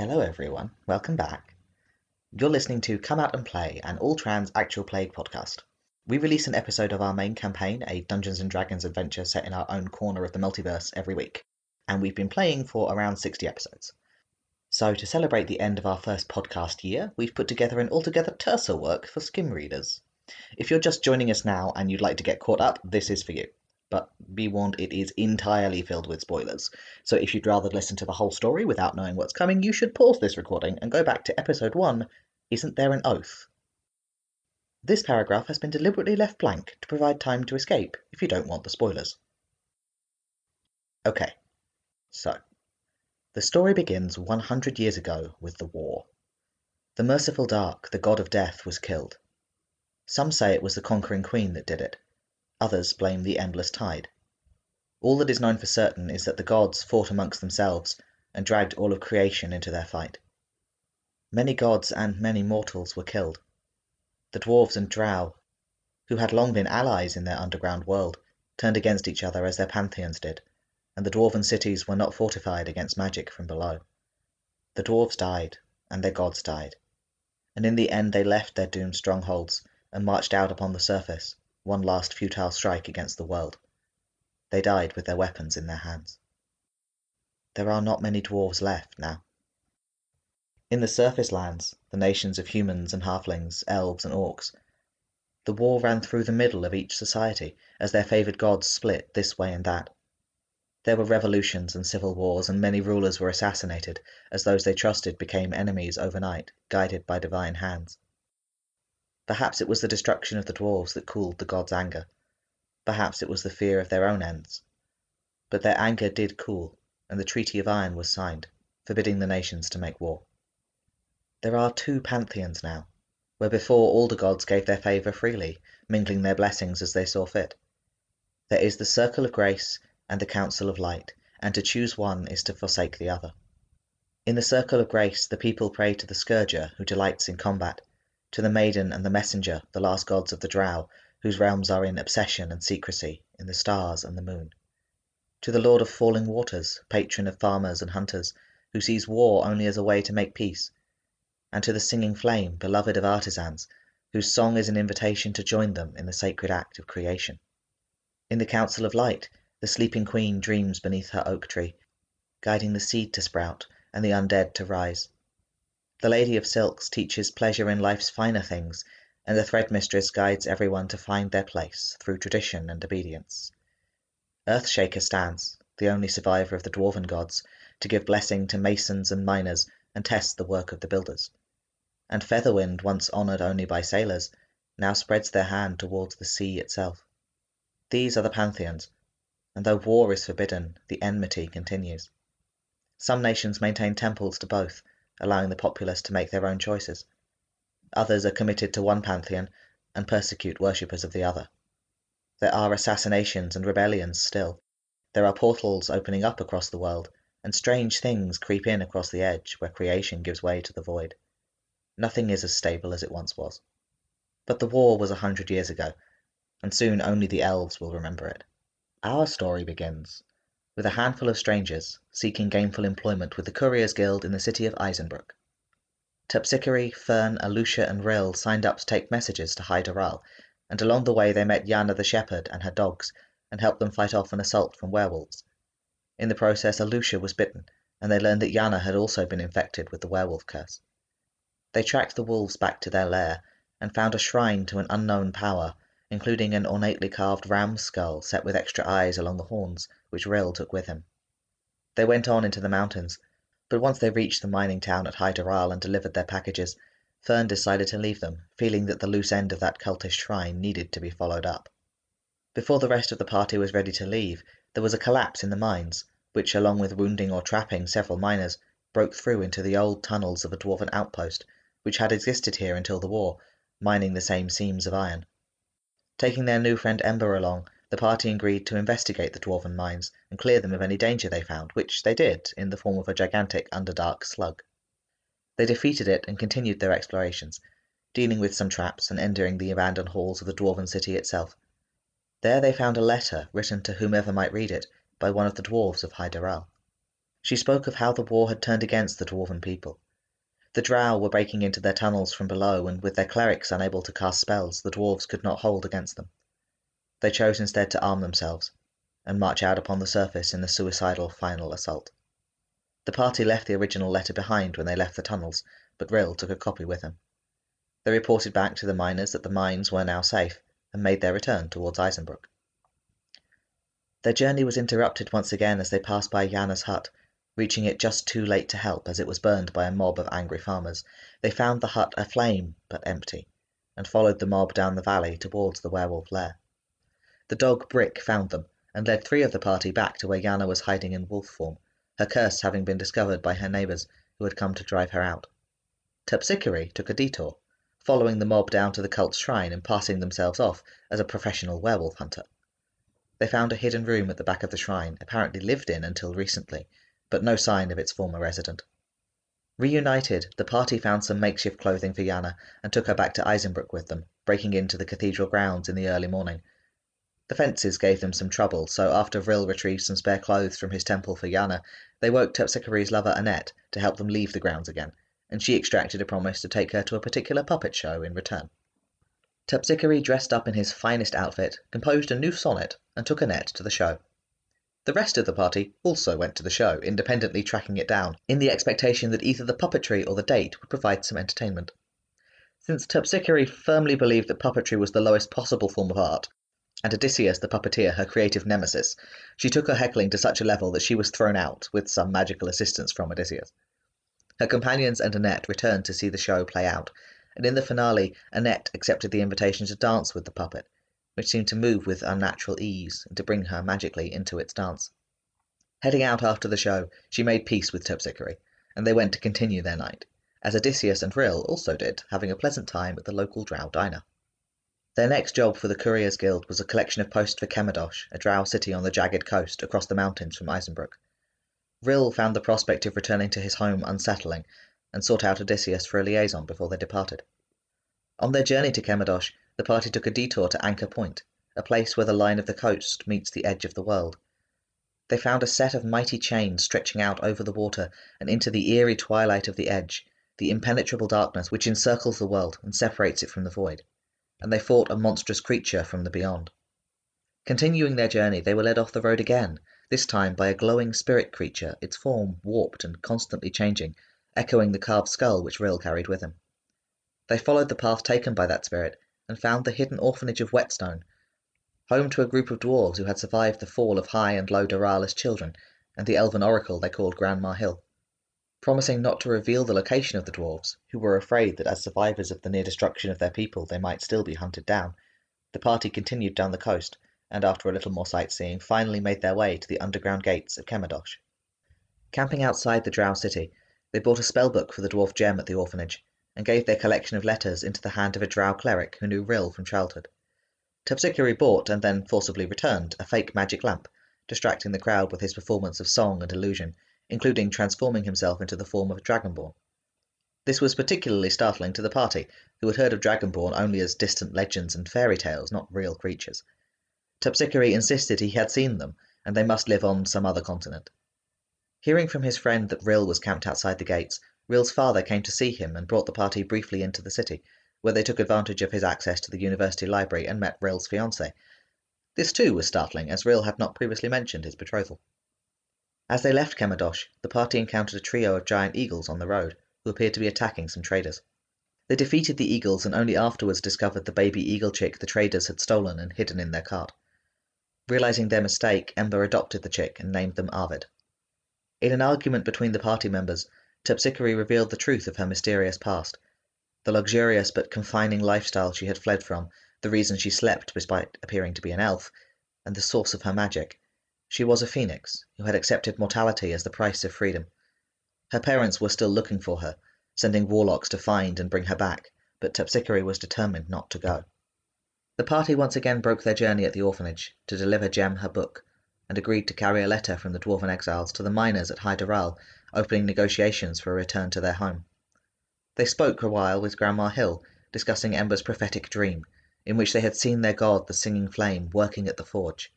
Hello, everyone. Welcome back. You're listening to Come Out and Play, an all trans actual play podcast. We release an episode of our main campaign, a Dungeons and Dragons adventure set in our own corner of the multiverse, every week, and we've been playing for around 60 episodes. So, to celebrate the end of our first podcast year, we've put together an altogether terser work for skim readers. If you're just joining us now and you'd like to get caught up, this is for you but be warned it is entirely filled with spoilers. So if you'd rather listen to the whole story without knowing what's coming, you should pause this recording and go back to episode 1 Isn't There an Oath? This paragraph has been deliberately left blank to provide time to escape if you don't want the spoilers. Okay, so the story begins 100 years ago with the war. The merciful Dark, the god of death, was killed. Some say it was the conquering queen that did it Others blame the endless tide. All that is known for certain is that the gods fought amongst themselves and dragged all of creation into their fight. Many gods and many mortals were killed. The dwarves and drow, who had long been allies in their underground world, turned against each other as their pantheons did, and the dwarven cities were not fortified against magic from below. The dwarves died, and their gods died, and in the end they left their doomed strongholds and marched out upon the surface, one last futile strike against the world. They died with their weapons in their hands. There are not many dwarves left now. In the surface lands, the nations of humans and halflings, elves and orcs, the war ran through the middle of each society as their favoured gods split this way and that. There were revolutions and civil wars, and many rulers were assassinated as those they trusted became enemies overnight, guided by divine hands. Perhaps it was the destruction of the dwarves that cooled the gods' anger. Perhaps it was the fear of their own ends. But their anger did cool, and the Treaty of Iron was signed, forbidding the nations to make war. There are two pantheons now, where before all the gods gave their favour freely, mingling their blessings as they saw fit. There is the Circle of Grace and the Council of Light, and to choose one is to forsake the other. In the Circle of Grace the people pray to the Scourger who delights in combat, to the Maiden and the Messenger, the last gods of the Drow, whose realms are in obsession and secrecy, in the stars and the moon. To the Lord of Falling Waters, patron of farmers and hunters, who sees war only as a way to make peace. And to the Singing Flame, beloved of artisans, whose song is an invitation to join them in the sacred act of creation. In the Council of Light, the sleeping queen dreams beneath her oak tree, guiding the seed to sprout and the undead to rise. The Lady of Silks teaches pleasure in life's finer things, and the Thread Mistress guides everyone to find their place through tradition and obedience. Earthshaker stands, the only survivor of the dwarven gods, to give blessing to masons and miners and test the work of the builders. And Featherwind, once honoured only by sailors, now spreads their hand towards the sea itself. These are the pantheons, and though war is forbidden, the enmity continues. Some nations maintain temples to both, allowing the populace to make their own choices. Others are committed to one pantheon and persecute worshippers of the other. There are assassinations and rebellions still. There are portals opening up across the world, and strange things creep in across the edge where creation gives way to the void. Nothing is as stable as it once was. But the war was a hundred years ago, and soon only the elves will remember it. Our story begins with a handful of strangers seeking gainful employment with the Couriers Guild in the city of Eisenbrook. Terpsichore, Fern, Alucia, and Rill signed up to take messages to Hydaral, and along the way they met Yana the shepherd and her dogs, and helped them fight off an assault from werewolves. In the process, Alucia was bitten, and they learned that Yana had also been infected with the werewolf curse. They tracked the wolves back to their lair, and found a shrine to an unknown power including an ornately carved ram's skull set with extra eyes along the horns, which Rill took with him. They went on into the mountains, but once they reached the mining town at Hydaral and delivered their packages, Fern decided to leave them, feeling that the loose end of that cultish shrine needed to be followed up. Before the rest of the party was ready to leave, there was a collapse in the mines, which, along with wounding or trapping several miners, broke through into the old tunnels of a dwarven outpost, which had existed here until the war, mining the same seams of iron. Taking their new friend Ember along, the party agreed to investigate the dwarven mines and clear them of any danger they found, which they did in the form of a gigantic underdark slug. They defeated it and continued their explorations, dealing with some traps and entering the abandoned halls of the dwarven city itself. There they found a letter written to whomever might read it by one of the dwarves of Hydaral. She spoke of how the war had turned against the dwarven people. The drow were breaking into their tunnels from below, and with their clerics unable to cast spells, the dwarves could not hold against them. They chose instead to arm themselves and march out upon the surface in the suicidal final assault. The party left the original letter behind when they left the tunnels, but Rill took a copy with him. They reported back to the miners that the mines were now safe and made their return towards Eisenbrook. Their journey was interrupted once again as they passed by Yana's hut, reaching it just too late to help as it was burned by a mob of angry farmers. They found the hut aflame but empty, and followed the mob down the valley towards the werewolf lair. The dog Brick found them and led three of the party back to where Yana was hiding in wolf form, her curse having been discovered by her neighbours who had come to drive her out. Terpsichore took a detour, following the mob down to the cult's shrine and passing themselves off as a professional werewolf hunter. They found a hidden room at the back of the shrine, apparently lived in until recently, but no sign of its former resident. Reunited, the party found some makeshift clothing for Yana and took her back to Eisenbrook with them, breaking into the cathedral grounds in the early morning. The fences gave them some trouble, so after Rill retrieved some spare clothes from his temple for Yana, they woke Terpsichore's lover Annette to help them leave the grounds again, and she extracted a promise to take her to a particular puppet show in return. Terpsichore dressed up in his finest outfit, composed a new sonnet, and took Annette to the show. The rest of the party also went to the show, independently tracking it down, in the expectation that either the puppetry or the date would provide some entertainment. Since Terpsichore firmly believed that puppetry was the lowest possible form of art, and Odysseus the puppeteer her creative nemesis, she took her heckling to such a level that she was thrown out, with some magical assistance from Odysseus. Her companions and Annette returned to see the show play out, and in the finale, Annette accepted the invitation to dance with the puppet, which seemed to move with unnatural ease and to bring her magically into its dance. Heading out after the show, she made peace with Terpsichore, and they went to continue their night, as Odysseus and Rill also did, having a pleasant time at the local drow diner. Their next job for the Couriers Guild was a collection of posts for Kemadosh, a drow city on the jagged coast across the mountains from Eisenbrook. Rill found the prospect of returning to his home unsettling, and sought out Odysseus for a liaison before they departed. On their journey to Kemadosh, the party took a detour to Anchor Point, a place where the line of the coast meets the edge of the world. They found a set of mighty chains stretching out over the water and into the eerie twilight of the edge, the impenetrable darkness which encircles the world and separates it from the void, and they fought a monstrous creature from the beyond. Continuing their journey, they were led off the road again, this time by a glowing spirit creature, its form warped and constantly changing, echoing the carved skull which Rill carried with him. They followed the path taken by that spirit and found the hidden orphanage of Whetstone, home to a group of dwarves who had survived the fall of High and Low Doral children, and the elven oracle they called Grandma Hill. Promising not to reveal the location of the dwarves, who were afraid that as survivors of the near destruction of their people they might still be hunted down, the party continued down the coast, and after a little more sightseeing finally made their way to the underground gates of Kemadosh. Camping outside the Drow city, they bought a spellbook for the dwarf Jem at the orphanage, and gave their collection of letters into the hand of a drow cleric who knew Rill from childhood. Terpsichore bought, and then forcibly returned, a fake magic lamp, distracting the crowd with his performance of song and illusion, including transforming himself into the form of a dragonborn. This was particularly startling to the party, who had heard of dragonborn only as distant legends and fairy tales, not real creatures. Terpsichore insisted he had seen them, and they must live on some other continent. Hearing from his friend that Rill was camped outside the gates, Rill's father came to see him and brought the party briefly into the city, where they took advantage of his access to the university library and met Rill's fiancée. This too was startling, as Rill had not previously mentioned his betrothal. As they left Kemadosh, the party encountered a trio of giant eagles on the road, who appeared to be attacking some traders. They defeated the eagles and only afterwards discovered the baby eagle chick the traders had stolen and hidden in their cart. Realizing their mistake, Ember adopted the chick and named them Arvid. In an argument between the party members, Terpsichore revealed the truth of her mysterious past, the luxurious but confining lifestyle she had fled from, the reason she slept despite appearing to be an elf, and the source of her magic. She was a phoenix, who had accepted mortality as the price of freedom. Her parents were still looking for her, sending warlocks to find and bring her back, but Terpsichore was determined not to go. The party once again broke their journey at the orphanage to deliver Jem her book, and agreed to carry a letter from the dwarven exiles to the miners at Doral opening negotiations for a return to their home. They spoke a while with Grandma Hill, discussing Ember's prophetic dream, in which they had seen their god, the Singing Flame, working at the forge.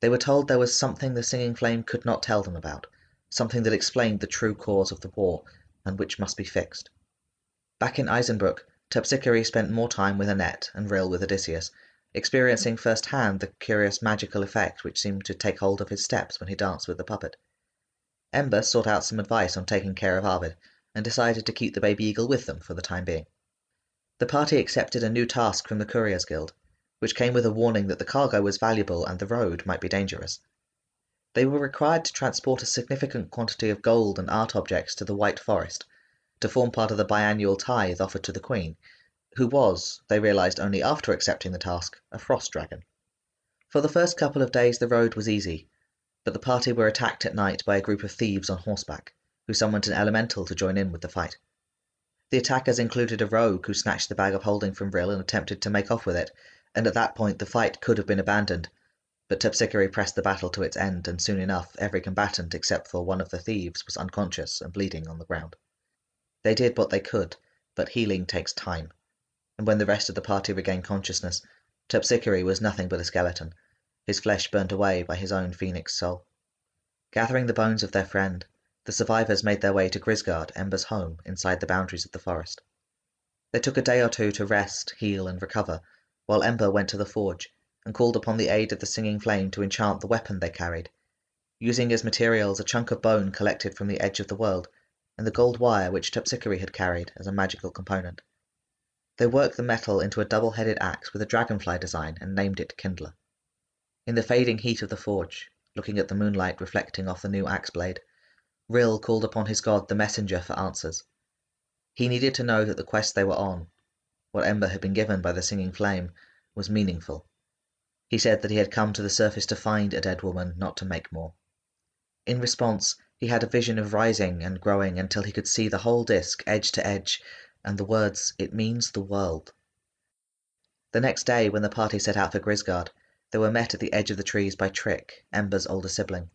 They were told there was something the Singing Flame could not tell them about, something that explained the true cause of the war and which must be fixed. Back in Eisenbrook, Terpsichore spent more time with Annette and Rill with Odysseus, experiencing firsthand the curious magical effect which seemed to take hold of his steps when he danced with the puppet. Ember sought out some advice on taking care of Arvid and decided to keep the baby eagle with them for the time being. The party accepted a new task from the Couriers Guild, which came with a warning that the cargo was valuable and the road might be dangerous. They were required to transport a significant quantity of gold and art objects to the White Forest to form part of the biannual tithe offered to the Queen, who was, they realized only after accepting the task, a frost dragon. For the first couple of days the road was easy, but the party were attacked at night by a group of thieves on horseback, who summoned an elemental to join in with the fight. The attackers included a rogue who snatched the bag of holding from Rill and attempted to make off with it, and at that point the fight could have been abandoned, but Terpsichore pressed the battle to its end, and soon enough every combatant except for one of the thieves was unconscious and bleeding on the ground. They did what they could, but healing takes time, and when the rest of the party regained consciousness, Terpsichore was nothing but a skeleton, his flesh burnt away by his own phoenix soul. Gathering the bones of their friend, the survivors made their way to Grisgard, Ember's home, inside the boundaries of the forest. They took a day or two to rest, heal, and recover, while Ember went to the forge and called upon the aid of the singing flame to enchant the weapon they carried, using as materials a chunk of bone collected from the edge of the world and the gold wire which Terpsichore had carried as a magical component. They worked the metal into a double-headed axe with a dragonfly design and named it Kindler. In the fading heat of the forge, looking at the moonlight reflecting off the new axe blade, Rill called upon his god the messenger for answers. He needed to know that the quest they were on, what Ember had been given by the singing flame, was meaningful. He said that he had come to the surface to find a dead woman, not to make more. In response, he had a vision of rising and growing until he could see the whole disk edge to edge, and the words, It means the world. The next day, when the party set out for Grisgard, they were met at the edge of the trees by Trick, Ember's older sibling.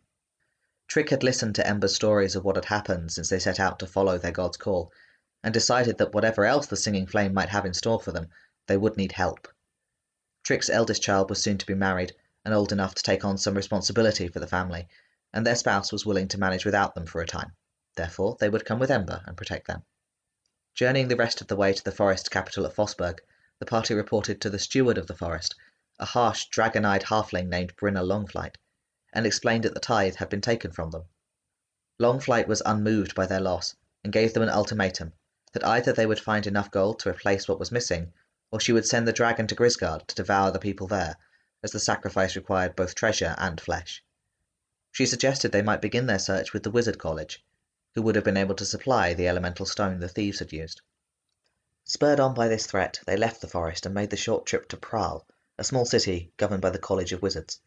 Trick had listened to Ember's stories of what had happened since they set out to follow their god's call, and decided that whatever else the singing flame might have in store for them, they would need help. Trick's eldest child was soon to be married and old enough to take on some responsibility for the family, and their spouse was willing to manage without them for a time. Therefore, they would come with Ember and protect them. Journeying the rest of the way to the forest capital at Fossberg, the party reported to the steward of the forest, a harsh, dragon-eyed halfling named Brinna Longflight, and explained that the tithe had been taken from them. Longflight was unmoved by their loss and gave them an ultimatum that either they would find enough gold to replace what was missing, or she would send the dragon to Grisgard to devour the people there, as the sacrifice required both treasure and flesh. She suggested they might begin their search with the Wizard College, who would have been able to supply the elemental stone the thieves had used. Spurred on by this threat, they left the forest and made the short trip to Prahl, a small city governed by the College of Wizards.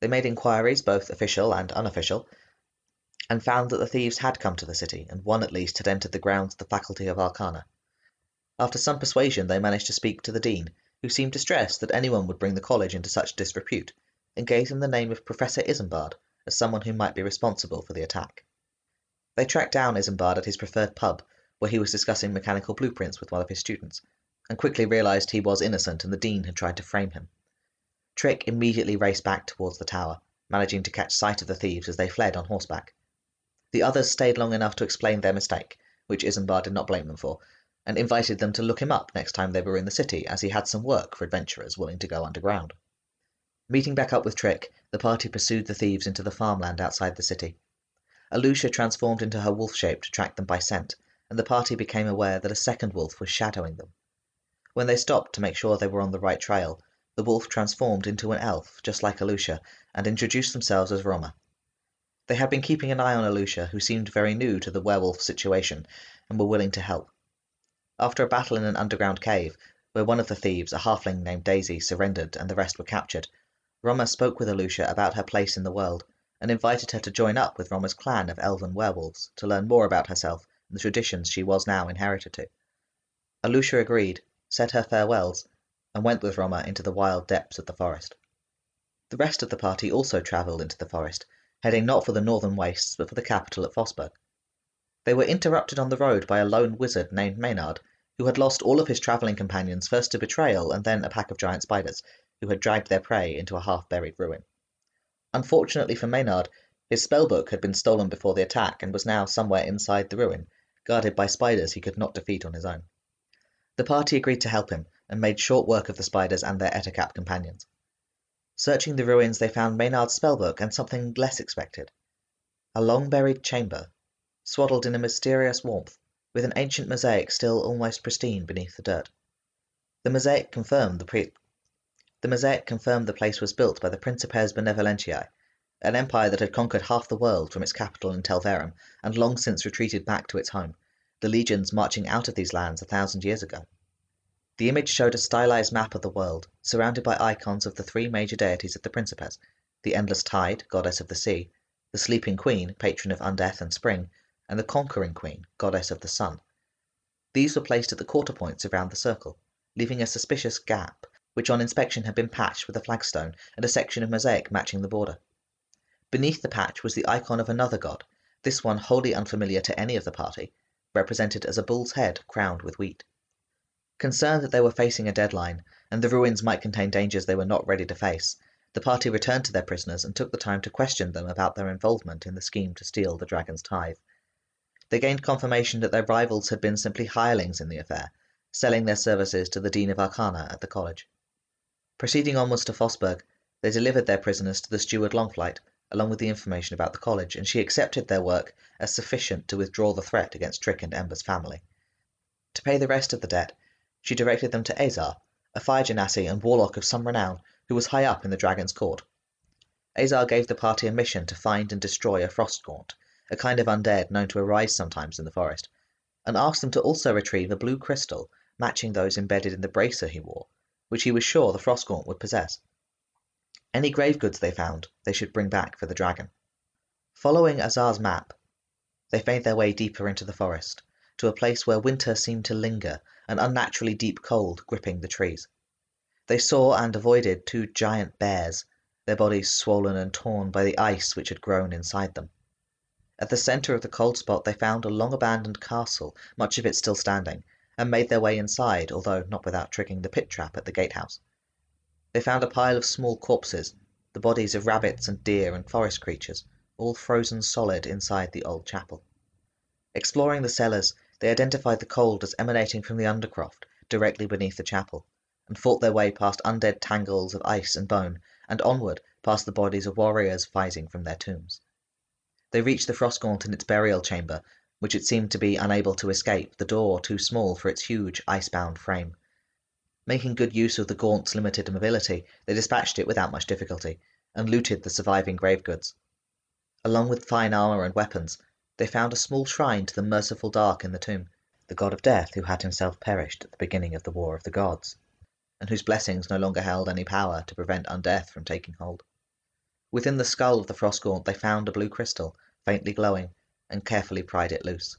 They made inquiries, both official and unofficial, and found that the thieves had come to the city, and one at least had entered the grounds of the Faculty of Arcana. After some persuasion, they managed to speak to the dean, who seemed distressed that anyone would bring the college into such disrepute, and gave them the name of Professor Isambard, as someone who might be responsible for the attack. They tracked down Isambard at his preferred pub, where he was discussing mechanical blueprints with one of his students, and quickly realized he was innocent and the dean had tried to frame him. Trick immediately raced back towards the tower, managing to catch sight of the thieves as they fled on horseback. The others stayed long enough to explain their mistake, which Isambard did not blame them for, and invited them to look him up next time they were in the city, as he had some work for adventurers willing to go underground. Meeting back up with Trick, the party pursued the thieves into the farmland outside the city. Alucia transformed into her wolf shape to track them by scent, and the party became aware that a second wolf was shadowing them. When they stopped to make sure they were on the right trail, the wolf transformed into an elf, just like Alucia, and introduced themselves as Roma. They had been keeping an eye on Alucia, who seemed very new to the werewolf situation, and were willing to help. After a battle in an underground cave, where one of the thieves, a halfling named Daisy, surrendered and the rest were captured, Roma spoke with Alucia about her place in the world, and invited her to join up with Roma's clan of elven werewolves to learn more about herself and the traditions she was now inherited to. Alucia agreed, said her farewells, and went with Roma into the wild depths of the forest. The rest of the party also travelled into the forest, heading not for the northern wastes but for the capital at Fossberg. They were interrupted on the road by a lone wizard named Maynard, who had lost all of his travelling companions first to betrayal and then a pack of giant spiders, who had dragged their prey into a half buried ruin. Unfortunately for Maynard, His spellbook had been stolen before the attack and was now somewhere inside the ruin, guarded by spiders he could not defeat on his own. The party agreed to help him and made short work of the spiders and their Ettercap companions. Searching the ruins, they found Maynard's spellbook and something less expected a long buried chamber, swaddled in a mysterious warmth, with an ancient mosaic still almost pristine beneath the dirt. The mosaic confirmed the, pre- the mosaic confirmed the place was built by the Principes Benevolentiae, an empire that had conquered half the world from its capital in Tel Verum and long since retreated back to its home, the legions marching out of these lands a thousand years ago. The image showed a stylized map of the world, surrounded by icons of the three major deities of the Principes the Endless Tide, goddess of the sea, the Sleeping Queen, patron of undeath and spring, and the Conquering Queen, goddess of the sun. These were placed at the quarter points around the circle, leaving a suspicious gap, which on inspection had been patched with a flagstone and a section of mosaic matching the border. Beneath the patch was the icon of another god, this one wholly unfamiliar to any of the party, represented as a bull's head crowned with wheat. Concerned that they were facing a deadline, and the ruins might contain dangers they were not ready to face, the party returned to their prisoners and took the time to question them about their involvement in the scheme to steal the dragon's tithe. They gained confirmation that their rivals had been simply hirelings in the affair, selling their services to the Dean of Arcana at the college. Proceeding onwards to Fossburg, they delivered their prisoners to the steward Longflight, along with the information about the college, and she accepted their work as sufficient to withdraw the threat against Trick and Ember's family. To pay the rest of the debt, she directed them to Azar, a fire genasi and warlock of some renown, who was high up in the dragon's court. Azar gave the party a mission to find and destroy a frostgaunt, a kind of undead known to arise sometimes in the forest, and asked them to also retrieve a blue crystal matching those embedded in the bracer he wore, which he was sure the frostgaunt would possess. Any grave goods they found, they should bring back for the dragon. Following Azar's map, they made their way deeper into the forest, to a place where winter seemed to linger, an unnaturally deep cold gripping the trees. They saw and avoided two giant bears, their bodies swollen and torn by the ice which had grown inside them. At the center of the cold spot they found a long abandoned castle, much of it still standing, and made their way inside, although not without triggering the pit trap at the gatehouse. They found a pile of small corpses, the bodies of rabbits and deer and forest creatures, all frozen solid inside the old chapel. Exploring the cellars, they identified the cold as emanating from the undercroft, directly beneath the chapel, and fought their way past undead tangles of ice and bone, and onward past the bodies of warriors fighting from their tombs. They reached the Frostgaunt in its burial chamber, which it seemed to be unable to escape, the door too small for its huge ice-bound frame. Making good use of the gaunt's limited mobility, they dispatched it without much difficulty, and looted the surviving grave goods. Along with fine armor and weapons, they found a small shrine to the merciful Dark in the tomb, the god of death who had himself perished at the beginning of the War of the Gods, and whose blessings no longer held any power to prevent undeath from taking hold. Within the skull of the Frostgaunt they found a blue crystal, faintly glowing, and carefully pried it loose.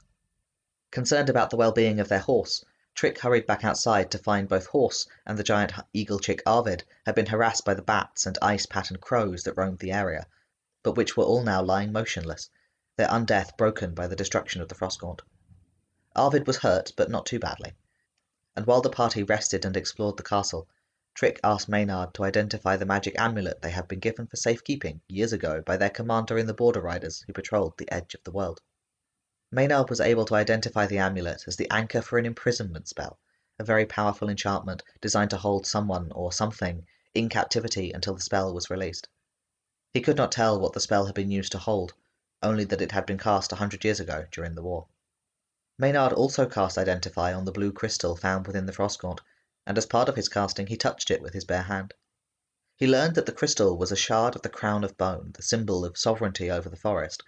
Concerned about the well-being of their horse, Trick hurried back outside to find both Horse and the giant eagle chick Arvid had been harassed by the bats and ice-patterned crows that roamed the area, but which were all now lying motionless, their undeath broken by the destruction of the Frostgaunt. Arvid was hurt, but not too badly, and while the party rested and explored the castle, Trick asked Maynard to identify the magic amulet they had been given for safekeeping years ago by their commander in the Border Riders who patrolled the edge of the world. Maynard was able to identify the amulet as the anchor for an imprisonment spell, a very powerful enchantment designed to hold someone or something in captivity until the spell was released. He could not tell what the spell had been used to hold, only that it had been cast a hundred years ago during the war. Maynard also cast Identify on the blue crystal found within the Frostgaunt, and as part of his casting he touched it with his bare hand. He learned that the crystal was a shard of the crown of bone, the symbol of sovereignty over the forest,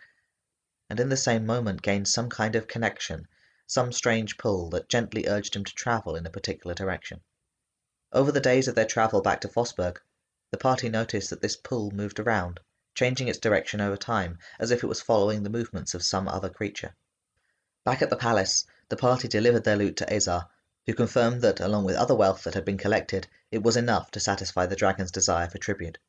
and in the same moment gained some kind of connection, some strange pull that gently urged him to travel in a particular direction. Over the days of their travel back to Fossburg, the party noticed that this pull moved around, changing its direction over time, as if it was following the movements of some other creature. Back at the palace, the party delivered their loot to Azar, who confirmed that, along with other wealth that had been collected, it was enough to satisfy the dragon's desire for tribute.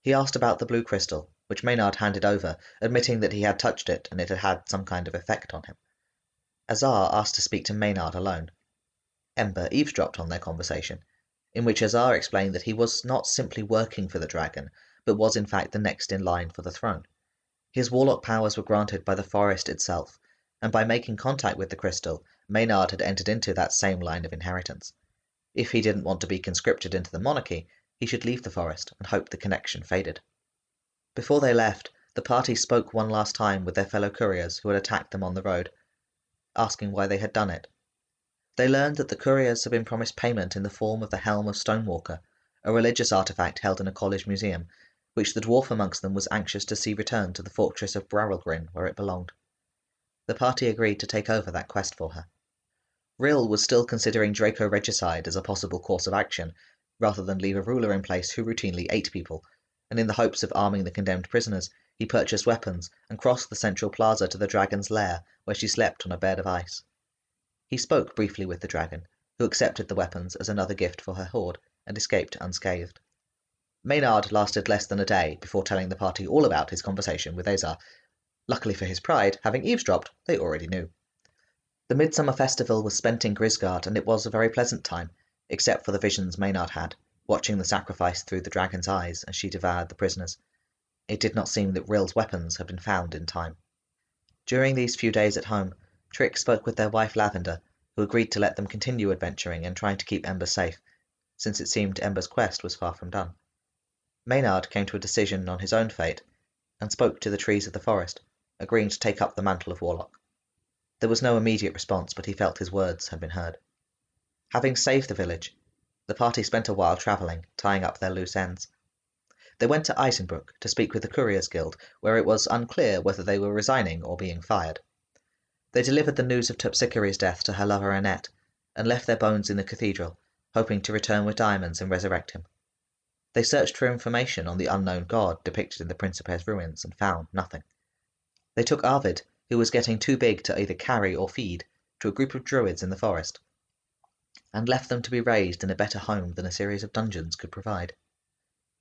He asked about the blue crystal, which Maynard handed over, admitting that he had touched it and it had had some kind of effect on him. Azar asked to speak to Maynard alone. Ember eavesdropped on their conversation, in which Azar explained that he was not simply working for the dragon, but was in fact the next in line for the throne. His warlock powers were granted by the forest itself, and by making contact with the crystal, Maynard had entered into that same line of inheritance. If he didn't want to be conscripted into the monarchy, he should leave the forest and hope the connection faded. Before they left, the party spoke one last time with their fellow couriers who had attacked them on the road, asking why they had done it. They learned that the couriers had been promised payment in the form of the Helm of Stonewalker, a religious artifact held in a college museum, which the dwarf amongst them was anxious to see returned to the fortress of Baralgrin where it belonged. The party agreed to take over that quest for her. Rill was still considering Draco regicide as a possible course of action, rather than leave a ruler in place who routinely ate people, and in the hopes of arming the condemned prisoners, he purchased weapons and crossed the central plaza to the dragon's lair, where she slept on a bed of ice. He spoke briefly with the dragon, who accepted the weapons as another gift for her hoard, and escaped unscathed. Maynard lasted less than a day before telling the party all about his conversation with Azar. Luckily for his pride, having eavesdropped, they already knew. The Midsummer Festival was spent in Grisgard, and it was a very pleasant time, except for the visions Maynard had, watching the sacrifice through the dragon's eyes as she devoured the prisoners. It did not seem that Rill's weapons had been found in time. During these few days at home, Trick spoke with their wife Lavender, who agreed to let them continue adventuring and trying to keep Ember safe, since it seemed Ember's quest was far from done. Maynard came to a decision on his own fate, and spoke to the trees of the forest, agreeing to take up the mantle of Warlock. There was no immediate response, but he felt his words had been heard. Having saved the village, the party spent a while travelling, tying up their loose ends. They went to Eisenbrook to speak with the Couriers Guild, where it was unclear whether they were resigning or being fired. They delivered the news of Terpsichore's death to her lover Annette, and left their bones in the cathedral, hoping to return with diamonds and resurrect him. They searched for information on the unknown god depicted in the Principe's ruins and found nothing. They took Arvid, who was getting too big to either carry or feed, to a group of druids in the forest, and left them to be raised in a better home than a series of dungeons could provide.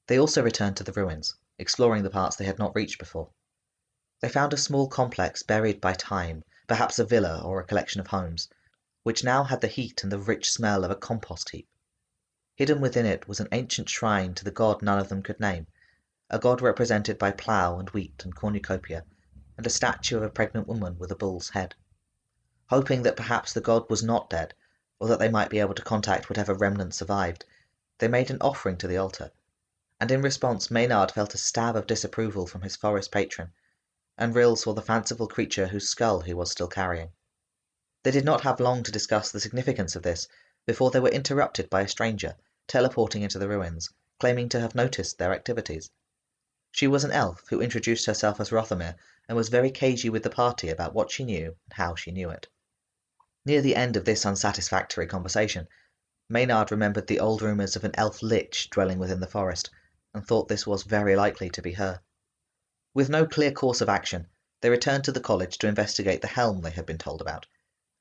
They also returned to the ruins, exploring the parts they had not reached before. They found a small complex buried by time, perhaps a villa or a collection of homes, which now had the heat and the rich smell of a compost heap. Hidden within it was an ancient shrine to the god none of them could name, a god represented by plough and wheat and cornucopia, and a statue of a pregnant woman with a bull's head. Hoping that perhaps the god was not dead, or that they might be able to contact whatever remnant survived, they made an offering to the altar, and in response Maynard felt a stab of disapproval from his forest patron, and Rill saw the fanciful creature whose skull he was still carrying. They did not have long to discuss the significance of this before they were interrupted by a stranger teleporting into the ruins, claiming to have noticed their activities. She was an elf who introduced herself as Rothamir and was very cagey with the party about what she knew and how she knew it. Near the end of this unsatisfactory conversation, Maynard remembered the old rumours of an elf lich dwelling within the forest, and thought this was very likely to be her. With no clear course of action, they returned to the college to investigate the helm they had been told about,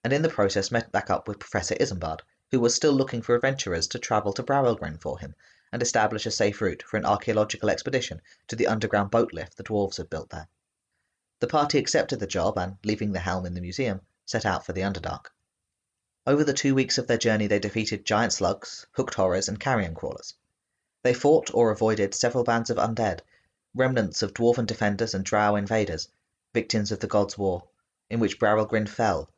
and in the process met back up with Professor Isambard, who was still looking for adventurers to travel to Barrelgrin for him and establish a safe route for an archaeological expedition to the underground boat lift the dwarves had built there. The party accepted the job and, leaving the helm in the museum, set out for the Underdark. Over the two weeks of their journey they defeated giant slugs, hooked horrors, and carrion crawlers. They fought or avoided several bands of undead, remnants of dwarven defenders and drow invaders, victims of the gods' war, in which Barrelgrin fell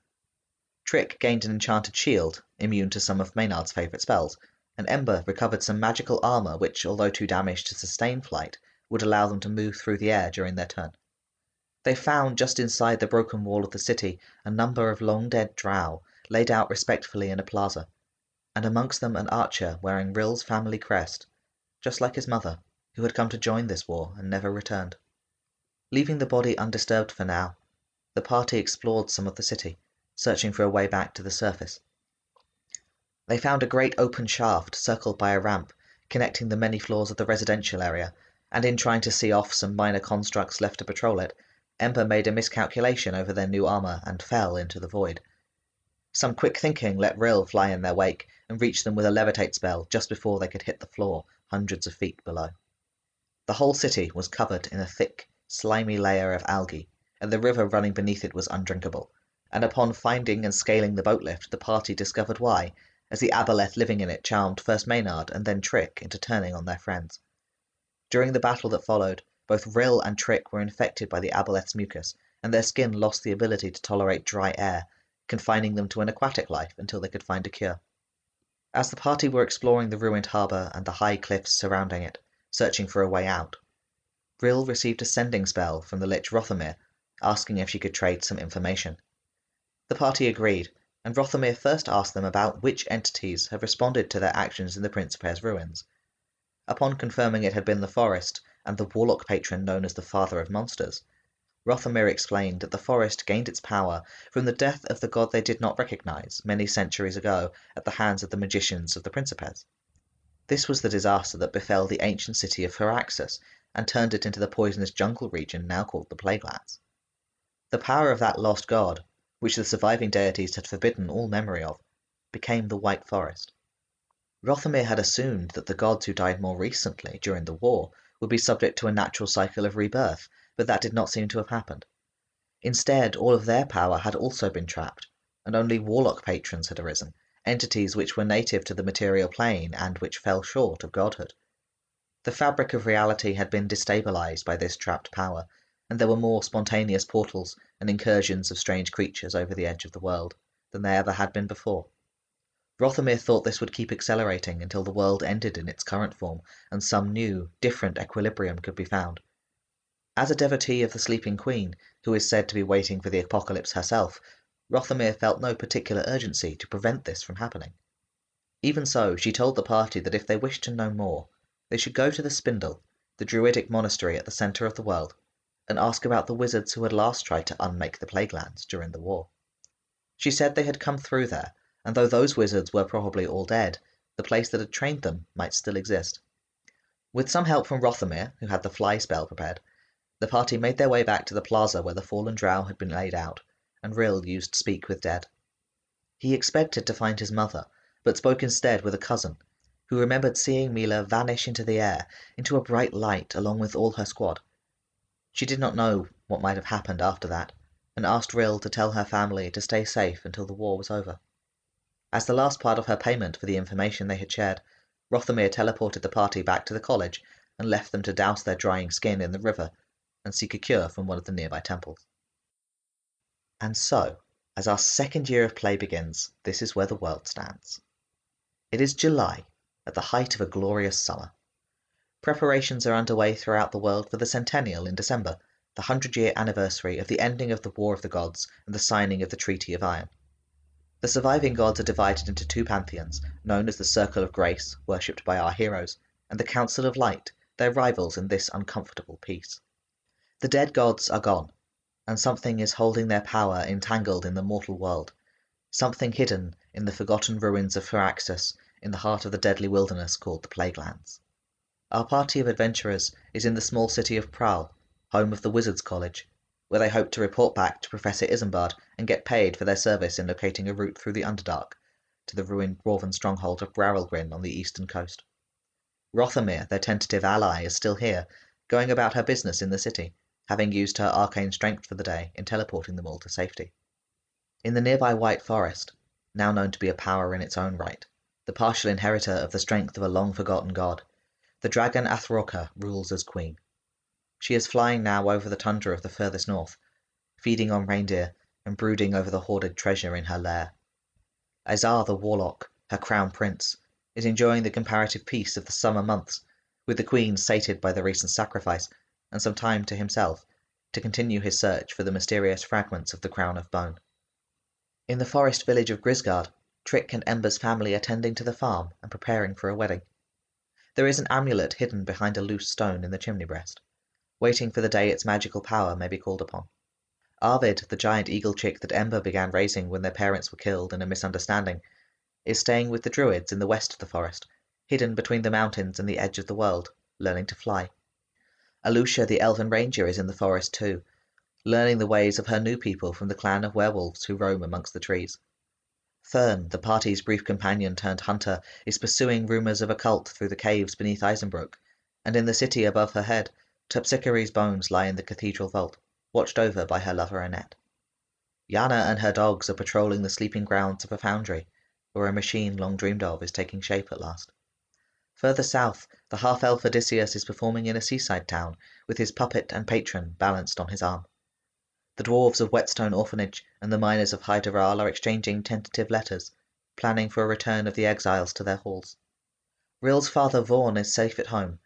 Trick gained an enchanted shield, immune to some of Maynard's favourite spells, and Ember recovered some magical armour which, although too damaged to sustain flight, would allow them to move through the air during their turn. They found just inside the broken wall of the city a number of long dead drow laid out respectfully in a plaza, and amongst them an archer wearing Rill's family crest, just like his mother, who had come to join this war and never returned. Leaving the body undisturbed for now, the party explored some of the city searching for a way back to the surface. They found a great open shaft circled by a ramp connecting the many floors of the residential area, and in trying to see off some minor constructs left to patrol it, Ember made a miscalculation over their new armor and fell into the void. Some quick thinking let Rill fly in their wake and reach them with a levitate spell just before they could hit the floor hundreds of feet below. The whole city was covered in a thick, slimy layer of algae, and the river running beneath it was undrinkable, and upon finding and scaling the boat lift the party discovered why, as the aboleth living in it charmed first Maynard and then Trick into turning on their friends. During the battle that followed, Both Rill and Trick were infected by the aboleth's mucus, and their skin lost the ability to tolerate dry air, confining them to an aquatic life until they could find a cure. As the party were exploring the ruined harbour and the high cliffs surrounding it, searching for a way out, Rill received a sending spell from the Lich Rothamir, asking if she could trade some information. The party agreed, and Rothamir first asked them about which entities had responded to their actions in the Principe's ruins. Upon confirming it had been the forest and the warlock patron known as the Father of Monsters, Rothamir explained that the forest gained its power from the death of the god they did not recognize many centuries ago at the hands of the magicians of the Principes. This was the disaster that befell the ancient city of Firaxis and turned it into the poisonous jungle region now called the Plaguelands. The power of that lost god, which the surviving deities had forbidden all memory of, became the White Forest. Rothamir had assumed that the gods who died more recently during the war would be subject to a natural cycle of rebirth but that did not seem to have happened. Instead, all of their power had also been trapped, and only warlock patrons had arisen, entities which were native to the material plane and which fell short of godhood. The fabric of reality had been destabilized by this trapped power, and there were more spontaneous portals and incursions of strange creatures over the edge of the world than there ever had been before. Rothamir thought this would keep accelerating until the world ended in its current form and some new, different equilibrium could be found. As a devotee of the Sleeping Queen, who is said to be waiting for the apocalypse herself, Rothamir felt no particular urgency to prevent this from happening. Even so, she told the party that if they wished to know more, they should go to the Spindle, the druidic monastery at the center of the world, and ask about the wizards who had last tried to unmake the Plaguelands during the war. She said they had come through there, and though those wizards were probably all dead, the place that had trained them might still exist. With some help from Rothamir, who had the fly spell prepared, the party made their way back to the plaza where the fallen drow had been laid out, and Rill used Speak with Dead. He expected to find his mother, but spoke instead with a cousin, who remembered seeing Mila vanish into the air, into a bright light, along with all her squad. She did not know what might have happened after that, and asked Rill to tell her family to stay safe until the war was over. As the last part of her payment for the information they had shared, Rothamir teleported the party back to the college and left them to douse their drying skin in the river and seek a cure from one of the nearby temples. And so, as our second year of play begins, this is where the world stands. It is July, at the height of a glorious summer. Preparations are underway throughout the world for the centennial in December, the hundred year anniversary of the ending of the War of the Gods and the signing of the Treaty of Iron. The surviving gods are divided into two pantheons, known as the Circle of Grace, worshipped by our heroes, and the Council of Light, their rivals in this uncomfortable peace. The dead gods are gone, and something is holding their power entangled in the mortal world, something hidden in the forgotten ruins of Firaxis in the heart of the deadly wilderness called the Plaguelands. Our party of adventurers is in the small city of Prahl, home of the Wizards College, where they hope to report back to Professor Isambard and get paid for their service in locating a route through the Underdark to the ruined dwarven stronghold of Brarelgrin on the eastern coast. Rothamir, their tentative ally, is still here, going about her business in the city, having used her arcane strength for the day in teleporting them all to safety. In the nearby White Forest, now known to be a power in its own right, the partial inheritor of the strength of a long forgotten god, the dragon Athroka rules as queen. She is flying now over the tundra of the furthest north, feeding on reindeer and brooding over the hoarded treasure in her lair. Azar the warlock, her crown prince, is enjoying the comparative peace of the summer months, with the queen sated by the recent sacrifice and some time to himself to continue his search for the mysterious fragments of the crown of bone. In the forest village of Grisgard, Trick and Ember's family are tending to the farm and preparing for a wedding. There is an amulet hidden behind a loose stone in the chimney breast, waiting for the day its magical power may be called upon. Arvid, the giant eagle chick that Ember began raising when their parents were killed in a misunderstanding, is staying with the druids in the west of the forest, hidden between the mountains and the edge of the world, learning to fly. Alucia the elven ranger is in the forest too, learning the ways of her new people from the clan of werewolves who roam amongst the trees. Fern, the party's brief companion turned hunter, is pursuing rumours of a cult through the caves beneath Eisenbrook, and in the city above her head, Terpsichore's bones lie in the cathedral vault, watched over by her lover Annette. Yana and her dogs are patrolling the sleeping grounds of a foundry, where a machine long dreamed of is taking shape at last. Further south, the half elf Odysseus is performing in a seaside town, with his puppet and patron balanced on his arm. The dwarves of Whetstone Orphanage and the miners of Hydaral are exchanging tentative letters, planning for a return of the exiles to their halls. Rill's father Vaughan is safe at home,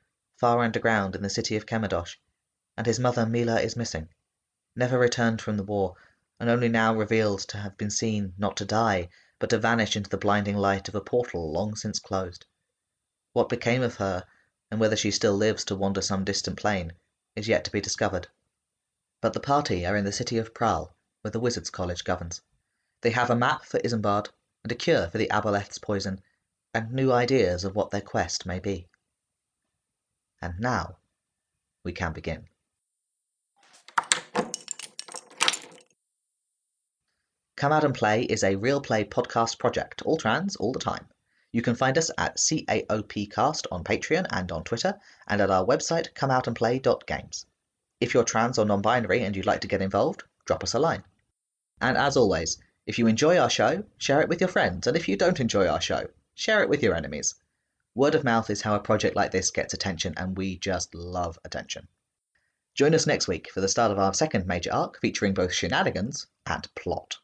far underground in the city of Kemodosh, and his mother Mila is missing, never returned from the war, and only now revealed to have been seen not to die, but to vanish into the blinding light of a portal long since closed. What became of her, and whether she still lives to wander some distant plane, is yet to be discovered. But the party are in the city of Praal, where the Wizards' College governs. They have a map for Isambard, and a cure for the Aboleth's poison, and new ideas of what their quest may be. And now we can begin. Come Out and Play is a real play podcast project, all trans, all the time. You can find us at CAOPcast on Patreon and on Twitter, and at our website, comeoutandplay.games. If you're trans or non binary and you'd like to get involved, drop us a line. And as always, if you enjoy our show, share it with your friends, and if you don't enjoy our show, share it with your enemies. Word of mouth is how a project like this gets attention, and we just love attention. Join us next week for the start of our second major arc featuring both shenanigans and plot.